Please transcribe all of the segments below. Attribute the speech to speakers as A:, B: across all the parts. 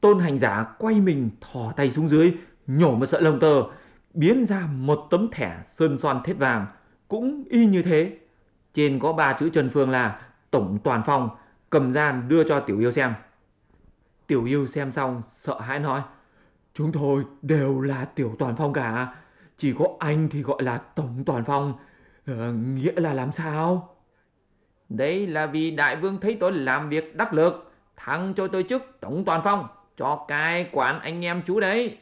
A: Tôn hành giả quay mình thò tay xuống dưới, nhổ một sợi lông tơ, biến ra một tấm thẻ sơn son thết vàng, cũng y như thế. Trên có ba chữ Trần Phương là Tổng Toàn Phong, cầm ra đưa cho Tiểu Yêu xem. Tiểu Yêu xem xong sợ hãi nói, chúng tôi đều là Tiểu Toàn Phong cả, chỉ có anh thì gọi là Tổng Toàn Phong, ờ, nghĩa là làm sao?
B: Đấy là vì đại vương thấy tôi làm việc đắc lực, thăng cho tôi chức Tổng Toàn Phong, cho cai quản anh em chú đấy.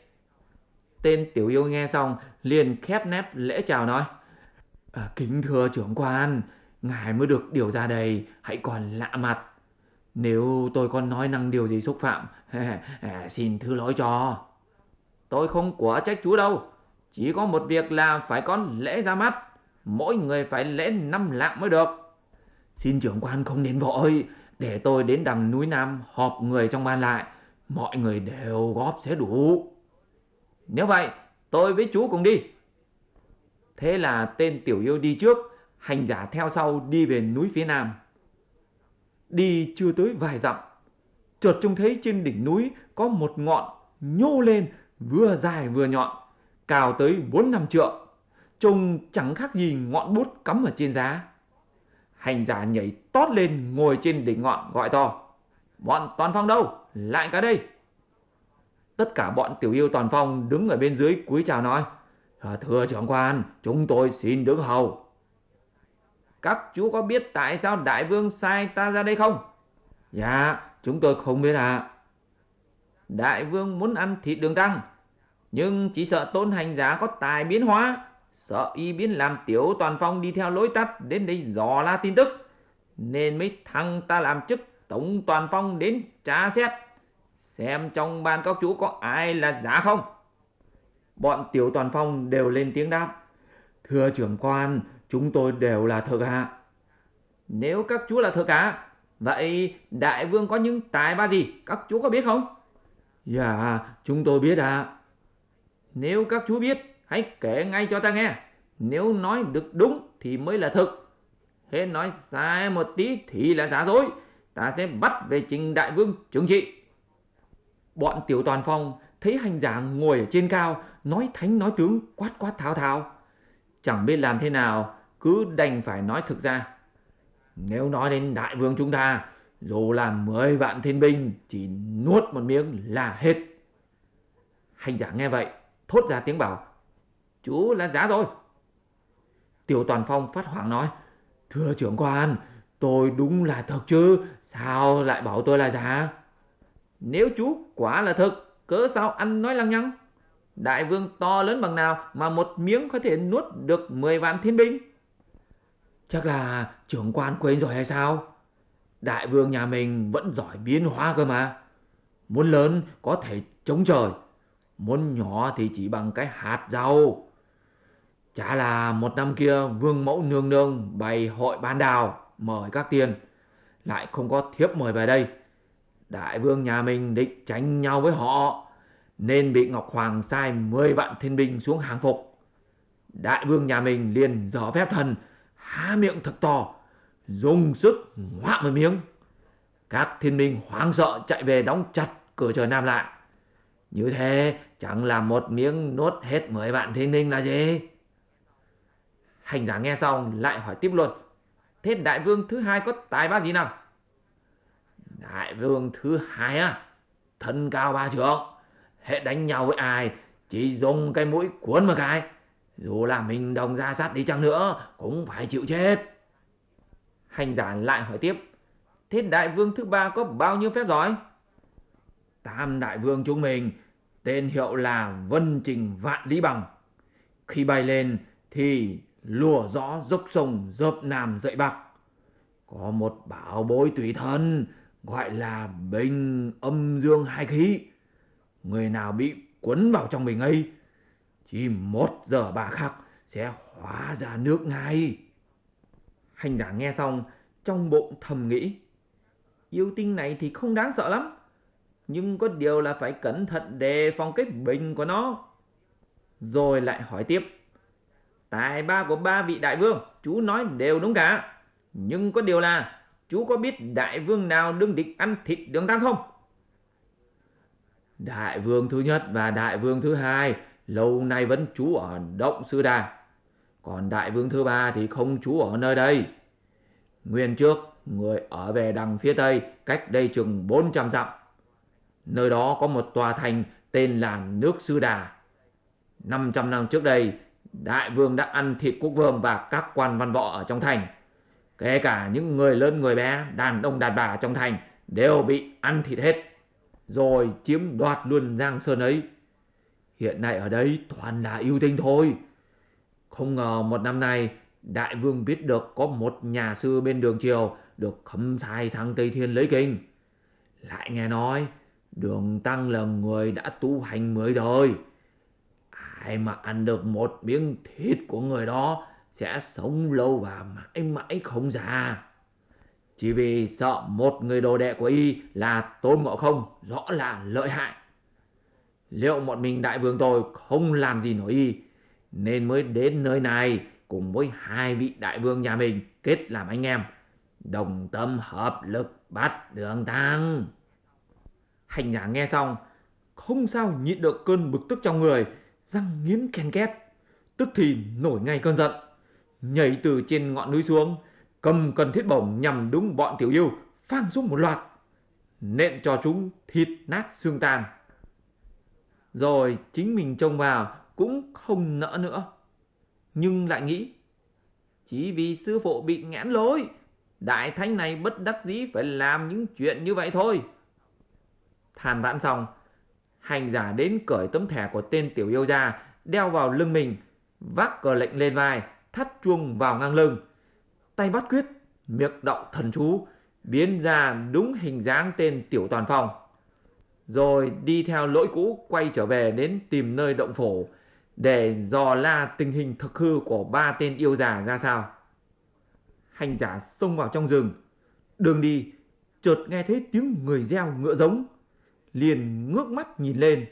A: Tên Tiểu Yêu nghe xong liền khép nép lễ chào nói, à, kính thưa trưởng quan, ngài mới được điều ra đây, hãy còn lạ mặt. Nếu tôi còn nói năng điều gì xúc phạm, xin thứ lỗi cho.
B: Tôi không quả trách chú đâu, chỉ có một việc là phải có lễ ra mắt, mỗi người phải lễ năm lạng mới được.
A: Xin trưởng quan không nên vội, để tôi đến đằng núi Nam họp người trong ban lại, mọi người đều góp sẽ đủ.
B: Nếu vậy, tôi với chú cùng đi.
A: Thế là tên tiểu yêu đi trước, hành giả theo sau đi về núi phía Nam. Đi chưa tới vài dặm, chợt trông thấy trên đỉnh núi có một ngọn nhô lên vừa dài vừa nhọn, cao tới 4 năm trượng, trông chẳng khác gì ngọn bút cắm ở trên giá. Hành giả nhảy tót lên ngồi trên đỉnh ngọn gọi to. Bọn toàn phong đâu? Lại cả đây. Tất cả bọn tiểu yêu toàn phong đứng ở bên dưới cúi chào nói. Ờ, thưa trưởng quan, chúng tôi xin đứng hầu.
B: Các chú có biết tại sao đại vương sai ta ra đây không?
A: Dạ, chúng tôi không biết ạ. À.
B: Đại vương muốn ăn thịt đường tăng, nhưng chỉ sợ tôn hành giả có tài biến hóa, sợ y biến làm tiểu toàn phong đi theo lối tắt đến đây dò la tin tức, nên mới thăng ta làm chức tổng toàn phong đến tra xét, xem trong ban các chú có ai là giả không.
A: Bọn tiểu toàn phong đều lên tiếng đáp. Thưa trưởng quan, chúng tôi đều là thợ hạ.
B: Nếu các chú là thợ cả, vậy đại vương có những tài ba gì, các chú có biết không?
A: Dạ, chúng tôi biết ạ. À.
B: Nếu các chú biết, hãy kể ngay cho ta nghe. Nếu nói được đúng thì mới là thực. Thế nói sai một tí thì là giả dối. Ta sẽ bắt về trình đại vương chứng trị.
A: Bọn tiểu toàn phong thấy hành giả ngồi ở trên cao, nói thánh nói tướng, quát quát tháo tháo. Chẳng biết làm thế nào, cứ đành phải nói thực ra. Nếu nói đến đại vương chúng ta, dù là 10 vạn thiên binh, chỉ nuốt một miếng là hết. Hành giả nghe vậy, thốt ra tiếng bảo, chú là giả rồi. Tiểu Toàn Phong phát hoảng nói, thưa trưởng quan, tôi đúng là thật chứ, sao lại bảo tôi là giả?
B: Nếu chú quả là thực, cớ sao ăn nói lăng nhăng? Đại vương to lớn bằng nào mà một miếng có thể nuốt được 10 vạn thiên binh?
A: Chắc là trưởng quan quên rồi hay sao? Đại vương nhà mình vẫn giỏi biến hóa cơ mà. Muốn lớn có thể chống trời, muốn nhỏ thì chỉ bằng cái hạt rau. Chả là một năm kia vương mẫu nương nương bày hội ban đào mời các tiên, lại không có thiếp mời về đây. Đại vương nhà mình định tránh nhau với họ, nên bị Ngọc Hoàng sai 10 vạn thiên binh xuống hàng phục. Đại vương nhà mình liền dở phép thần, há miệng thật to, dùng sức ngoạm một miếng. Các thiên binh hoang sợ chạy về đóng chặt cửa trời Nam lại. Như thế chẳng là một miếng nuốt hết 10 vạn thiên binh là gì?
B: Hành giả nghe xong lại hỏi tiếp luôn. Thế đại vương thứ hai có tài ba gì nào?
A: Đại vương thứ hai á, thân cao ba trượng, hệ đánh nhau với ai chỉ dùng cái mũi cuốn một cái, dù là mình đồng ra sát đi chăng nữa cũng phải chịu chết.
B: Hành giả lại hỏi tiếp, thế đại vương thứ ba có bao nhiêu phép giỏi?
A: Tam đại vương chúng mình tên hiệu là Vân Trình Vạn Lý Bằng. Khi bay lên thì lùa gió dốc sông dợp nam dậy bạc, Có một bảo bối tùy thân gọi là bình âm dương hai khí. Người nào bị quấn vào trong bình ấy, chỉ một giờ bà khắc sẽ hóa ra nước ngay.
B: Hành giả nghe xong, trong bụng thầm nghĩ. Yêu tinh này thì không đáng sợ lắm. Nhưng có điều là phải cẩn thận đề phòng cái bình của nó. Rồi lại hỏi tiếp. Tài ba của ba vị đại vương, chú nói đều đúng cả. Nhưng có điều là, chú có biết đại vương nào đương địch ăn thịt đường tăng không?
A: Đại vương thứ nhất và đại vương thứ hai lâu nay vẫn trú ở động sư đà. Còn đại vương thứ ba thì không trú ở nơi đây. Nguyên trước, người ở về đằng phía tây, cách đây chừng 400 dặm. Nơi đó có một tòa thành tên là nước sư đà. 500 năm trước đây, đại vương đã ăn thịt quốc vương và các quan văn võ ở trong thành. Kể cả những người lớn người bé, đàn ông đàn bà trong thành đều bị ăn thịt hết. Rồi chiếm đoạt luôn Giang Sơn ấy. Hiện nay ở đây toàn là yêu tinh thôi. Không ngờ một năm nay đại vương biết được có một nhà sư bên đường triều được khâm sai sang Tây Thiên lấy kinh. Lại nghe nói đường tăng là người đã tu hành mới đời. Ai mà ăn được một miếng thịt của người đó sẽ sống lâu và mãi mãi không già. Chỉ vì sợ một người đồ đệ của y là tôn ngộ không rõ là lợi hại. Liệu một mình đại vương tôi không làm gì nổi y, nên mới đến nơi này cùng với hai vị đại vương nhà mình kết làm anh em. Đồng tâm hợp lực bắt đường tăng.
B: Hành giả nghe xong, không sao nhịn được cơn bực tức trong người, răng nghiến ken két, tức thì nổi ngay cơn giận nhảy từ trên ngọn núi xuống, cầm cần thiết bổng nhằm đúng bọn tiểu yêu, phang xuống một loạt, nện cho chúng thịt nát xương tan rồi chính mình trông vào cũng không nỡ nữa, nhưng lại nghĩ, chỉ vì sư phụ bị nghẽn lối, đại thánh này bất đắc dĩ phải làm những chuyện như vậy thôi. Than vãn xong, hành giả đến cởi tấm thẻ của tên tiểu yêu ra, đeo vào lưng mình, vác cờ lệnh lên vai thắt chuông vào ngang lưng. Tay bắt quyết, miệng động thần chú, biến ra đúng hình dáng tên tiểu toàn phong. Rồi đi theo lỗi cũ, quay trở về đến tìm nơi động phổ để dò la tình hình thực hư của ba tên yêu già ra sao. Hành giả xông vào trong rừng. Đường đi, chợt nghe thấy tiếng người reo ngựa giống. Liền ngước mắt nhìn lên.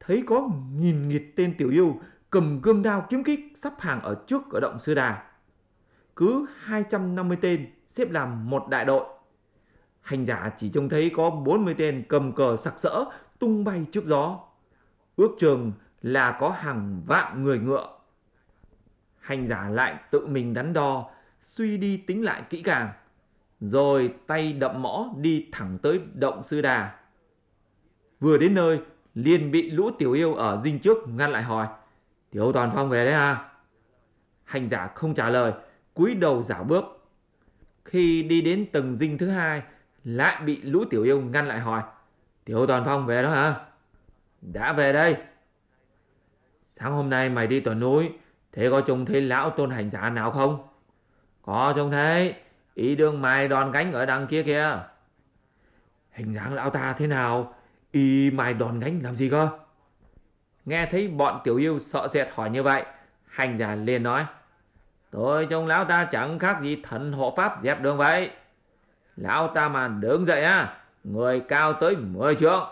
B: Thấy có nghìn nghịt tên tiểu yêu cầm gươm đao kiếm kích sắp hàng ở trước cửa động sư đà. Cứ 250 tên xếp làm một đại đội. Hành giả chỉ trông thấy có 40 tên cầm cờ sặc sỡ tung bay trước gió. Ước chừng là có hàng vạn người ngựa. Hành giả lại tự mình đắn đo suy đi tính lại kỹ càng rồi tay đậm mõ đi thẳng tới động sư đà. Vừa đến nơi, liền bị lũ tiểu yêu ở dinh trước ngăn lại hỏi. Tiểu Toàn Phong về đấy à? Hành giả không trả lời, cúi đầu giả bước. Khi đi đến tầng dinh thứ hai, lại bị lũ tiểu yêu ngăn lại hỏi. Tiểu Toàn Phong về đó hả? Đã về đây. Sáng hôm nay mày đi tuần núi, thế có trông thấy lão tôn hành giả nào không? Có trông thấy, ý đương mày đòn gánh ở đằng kia kìa. Hình dáng lão ta thế nào? Y mày đòn gánh làm gì cơ? Nghe thấy bọn tiểu yêu sợ sệt hỏi như vậy, hành giả liền nói. Tôi trông lão ta chẳng khác gì thần hộ pháp dẹp đường vậy. Lão ta mà đứng dậy á, người cao tới 10 trượng.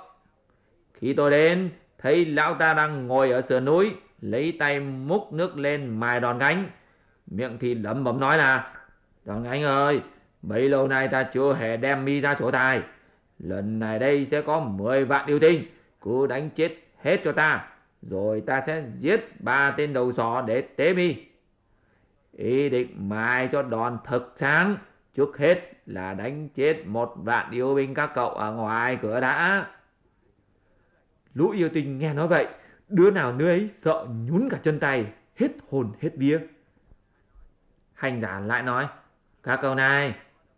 B: Khi tôi đến, thấy lão ta đang ngồi ở sườn núi, lấy tay múc nước lên mài đòn gánh. Miệng thì lẩm bẩm nói là, đòn gánh ơi, bấy lâu nay ta chưa hề đem mi ra chỗ tài. Lần này đây sẽ có 10 vạn yêu tinh Cứ đánh chết hết cho ta rồi ta sẽ giết ba tên đầu sỏ để tế mi. Ý định mai cho đòn thực sáng. Trước hết là đánh chết một vạn yêu binh các cậu ở ngoài cửa đã. Lũ yêu tinh nghe nói vậy, Đứa nào đứa ấy sợ nhún cả chân tay, Hết hồn, hết vía. Hành giả lại nói, Các cậu này,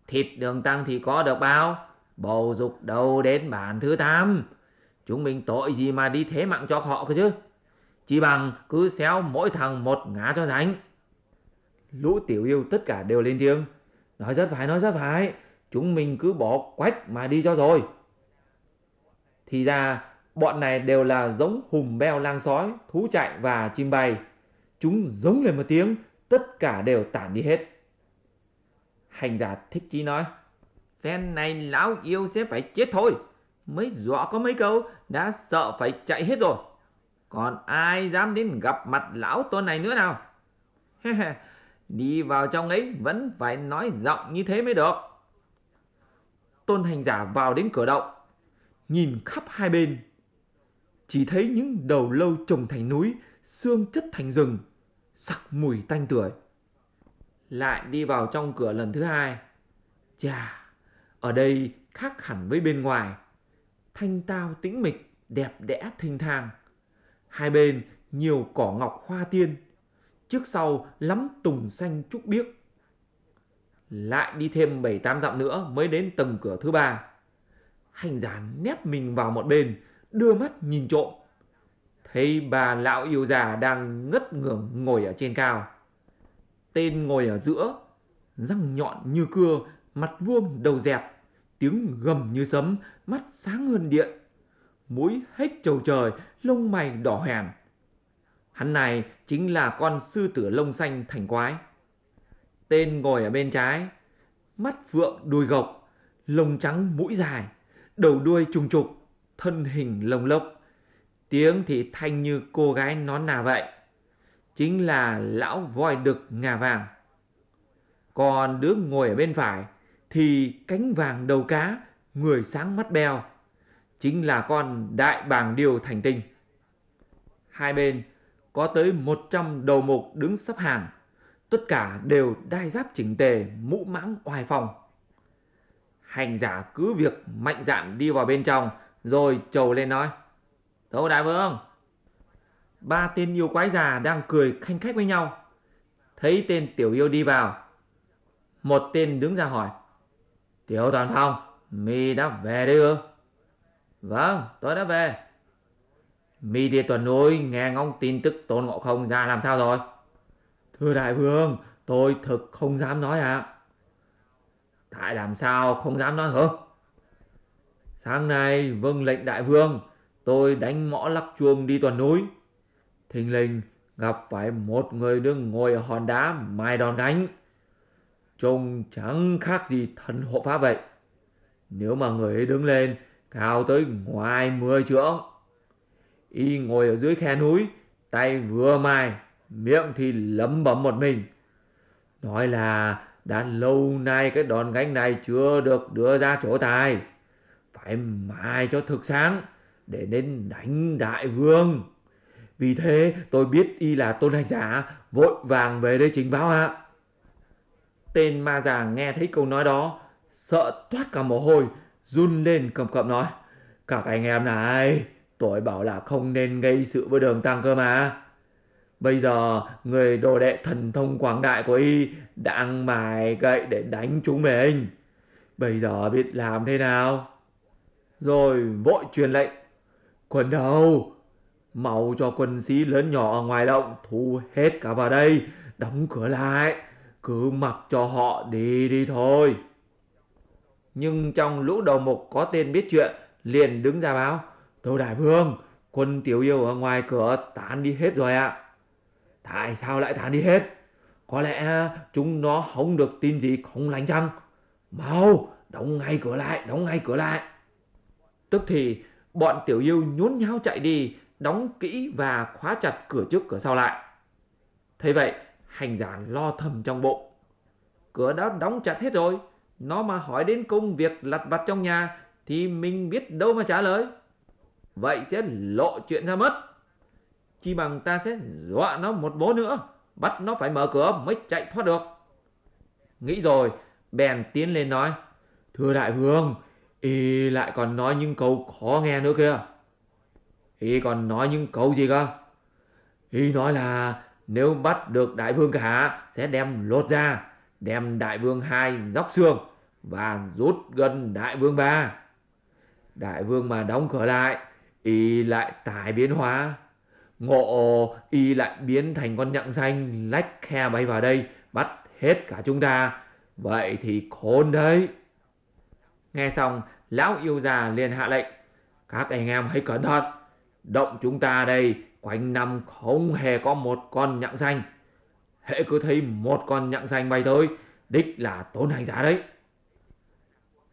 B: Thịt đường tăng thì có được bao? Bầu dục đâu đến bản thứ tám. Chúng mình tội gì mà đi thế mạng cho họ cơ chứ? Chỉ bằng cứ xéo mỗi thằng một ngã cho rảnh. Lũ tiểu yêu tất cả đều lên tiếng. Nói rất phải, nói rất phải. Chúng mình cứ bỏ quách mà đi cho rồi. Thì ra, bọn này đều là giống hùm beo lang sói, Thú chạy và chim bay. Chúng giống lên một tiếng, Tất cả đều tản đi hết. Hành giả thích chí nói, Phen này lão yêu sẽ phải chết thôi. Mới dọa có mấy câu đã sợ phải chạy hết rồi. Còn ai dám đến gặp mặt lão tôn này nữa nào? Đi vào trong ấy vẫn phải nói giọng như thế mới được. Tôn hành giả vào đến cửa động. Nhìn khắp hai bên
A: chỉ thấy những đầu lâu trồng thành núi, xương chất thành rừng, sặc mùi tanh tưởi.
B: Lại đi vào trong cửa lần thứ hai.
A: Chà, ở đây khác hẳn với bên ngoài. Thanh tao tĩnh mịch, đẹp đẽ thình thang. Hai bên nhiều cỏ ngọc hoa tiên, trước sau lắm tùng xanh trúc biếc.
B: Lại đi thêm bảy tám dặm nữa mới đến tầng cửa thứ ba.
A: Hành giả nép mình vào một bên, đưa mắt nhìn trộm.
B: Thấy bà lão yêu già đang ngất ngưởng ngồi ở trên cao. Tên ngồi ở giữa,
A: răng nhọn như cưa, mặt vuông đầu dẹp, tiếng gầm như sấm, mắt sáng hơn điện. Mũi hết trầu trời, lông mày đỏ hèn.
B: Hắn này chính là con sư tử lông xanh thành quái. Tên ngồi ở bên trái,
A: mắt vượng đuôi gộc, lông trắng mũi dài, đầu đuôi trùng trục, thân hình lồng lốc. Tiếng thì thanh như cô gái nón nà vậy. Chính là lão voi đực ngà vàng. Còn đứa ngồi ở bên phải thì cánh vàng đầu cá, người sáng mắt bèo Chính là con đại bàng điều thành tinh. Hai bên có tới 100 đầu mục đứng sắp hàng. Tất cả đều đai giáp chỉnh tề, mũ mãng oai phong. Hành giả cứ việc mạnh dạn đi vào bên trong, rồi trầu lên nói. Tâu đại vương! Ba tên yêu quái già đang cười khanh khách với nhau. Thấy tên tiểu yêu đi vào. Một tên đứng ra hỏi. Tiểu toàn phong, mi đã về chưa? ư? Vâng, tôi đã về. Mi đi tuần núi nghe ngóng tin tức tôn ngộ không ra làm sao rồi? Thưa đại vương, tôi thực không dám nói ạ. À.
B: Tại làm sao không dám nói hả?
A: Sáng nay vâng lệnh đại vương, tôi đánh mõ lắc chuông đi tuần núi. Thình lình gặp phải một người đứng ngồi ở hòn đá mai đòn gánh. Trông chẳng khác gì thần hộ pháp vậy. Nếu mà người ấy đứng lên cao tới ngoài mười trượng. Y ngồi ở dưới khe núi, tay vừa mai, miệng thì lấm bấm một mình. Nói là đã lâu nay cái đòn gánh này chưa được đưa ra chỗ tài. Phải mai cho thực sáng để nên đánh đại vương. Vì thế tôi biết y là tôn hành giả vội vàng về đây trình báo ạ.
B: Tên ma già nghe thấy câu nói đó sợ toát cả mồ hôi run lên cầm cập nói
A: các anh em này tôi bảo là không nên gây sự với đường tăng cơ mà. Bây giờ người đồ đệ thần thông quảng đại của y đang mài gậy để đánh chúng mình. Bây giờ biết làm thế nào? Rồi vội truyền lệnh. Quân đâu? Mau cho quân sĩ lớn nhỏ ở ngoài động thu hết cả vào đây, đóng cửa lại. Cứ mặc cho họ đi đi thôi.
B: Nhưng trong lũ đầu mục có tên biết chuyện liền đứng ra báo.
A: Tâu đại vương, quân tiểu yêu ở ngoài cửa tán đi hết rồi ạ. Tại sao lại tán đi hết? Có lẽ chúng nó không được tin gì không lành chăng? Mau, đóng ngay cửa lại, đóng ngay cửa lại.
B: Tức thì bọn tiểu yêu nhốn nháo chạy đi, đóng kỹ và khóa chặt cửa trước cửa sau lại. Thế vậy, hành giản lo thầm trong bụng. Cửa đã đóng chặt hết rồi, nó mà hỏi đến công việc lặt vặt trong nhà thì mình biết đâu mà trả lời. Vậy sẽ lộ chuyện ra mất. Chỉ bằng ta sẽ dọa nó một bố nữa, bắt nó phải mở cửa mới chạy thoát được. Nghĩ rồi, bèn tiến lên nói,
A: Thưa đại vương, y lại còn nói những câu khó nghe nữa kìa. Y còn nói những câu gì cơ? Y nói là nếu bắt được đại vương cả sẽ đem lột ra, đem đại vương hai dóc xương và rút gần đại vương ba. Đại vương mà đóng cửa lại, y lại tài biến hóa. Ngộ y lại biến thành con nhặng xanh lách khe bay vào đây, bắt hết cả chúng ta. Vậy thì khốn đấy.
B: Nghe xong, lão yêu già liền hạ lệnh.
A: Các anh em hãy cẩn thận. Động chúng ta đây, quanh năm không hề có một con nhặng xanh. Hệ cứ thấy một con nhặng xanh bay tới, đích là tốn hành giả đấy.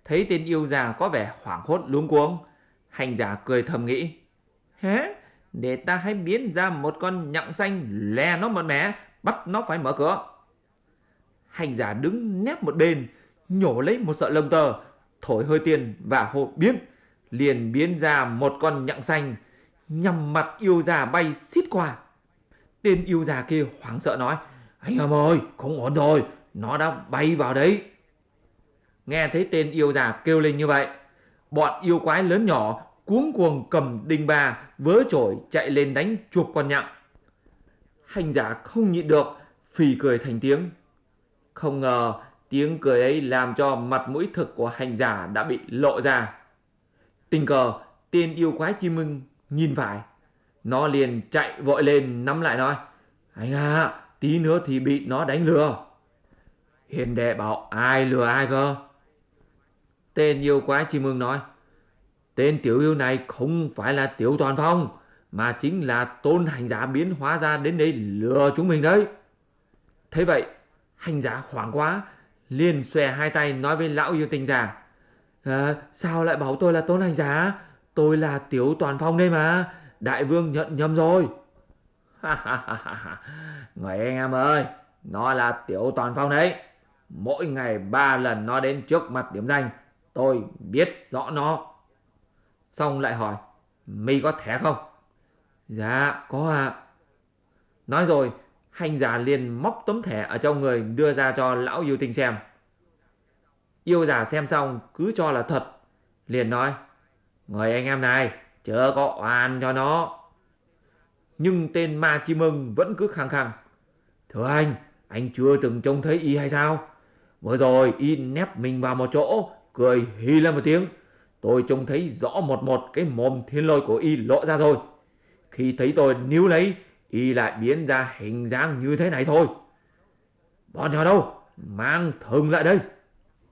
B: Thấy tên yêu già có vẻ hoảng hốt luống cuống, hành giả cười thầm nghĩ. Hế, để ta hãy biến ra một con nhặng xanh lè nó một mẻ, bắt nó phải mở cửa. Hành giả đứng nép một bên, nhổ lấy một sợi lông tơ, thổi hơi tiền và hộ biến, liền biến ra một con nhặng xanh,
A: nhằm mặt yêu già bay xít qua. Tên yêu già kia hoảng sợ nói, anh em ơi, không ổn rồi, nó đã bay vào đấy. Nghe thấy tên yêu già kêu lên như vậy, bọn yêu quái lớn nhỏ cuống cuồng cầm đinh ba vớ chổi chạy lên đánh chuộc con nhặng. Hành giả không nhịn được, phì cười thành tiếng. Không ngờ tiếng cười ấy làm cho mặt mũi thực của hành giả đã bị lộ ra. Tình cờ tên yêu quái chim mưng nhìn phải. Nó liền chạy vội lên nắm lại nói. Anh à, tí nữa thì bị nó đánh lừa. Hiền đệ bảo ai lừa ai cơ? Tên yêu quái chim mương nói. Tên tiểu yêu này không phải là tiểu toàn phong, mà chính là tôn hành giả biến hóa ra đến đây lừa chúng mình đấy. Thế vậy, hành giả hoảng quá, liền xòe hai tay nói với lão yêu tinh già. À, sao lại bảo tôi là tôn hành giả? Tôi là tiểu toàn phong đây mà, đại vương nhận nhầm rồi.
B: Người anh em ơi, nó là tiểu toàn phong đấy. Mỗi ngày ba lần nó đến trước mặt điểm danh, tôi biết rõ nó. Xong lại hỏi, mi có thẻ không?
A: Dạ, có ạ. À.
B: Nói rồi, hành giả liền móc tấm thẻ ở trong người đưa ra cho lão yêu tinh xem. Yêu giả xem xong cứ cho là thật, liền nói, người anh em này, chớ có oan cho nó. Nhưng tên ma chim ưng vẫn cứ khăng khăng. Thưa anh, anh chưa từng trông thấy y hay sao? Vừa rồi y nép mình vào một chỗ, cười hì lên một tiếng. Tôi trông thấy rõ một một cái mồm thiên lôi của y lộ ra rồi. Khi thấy tôi níu lấy, y lại biến ra hình dáng như thế này thôi. Bọn nhỏ đâu? Mang thừng lại đây.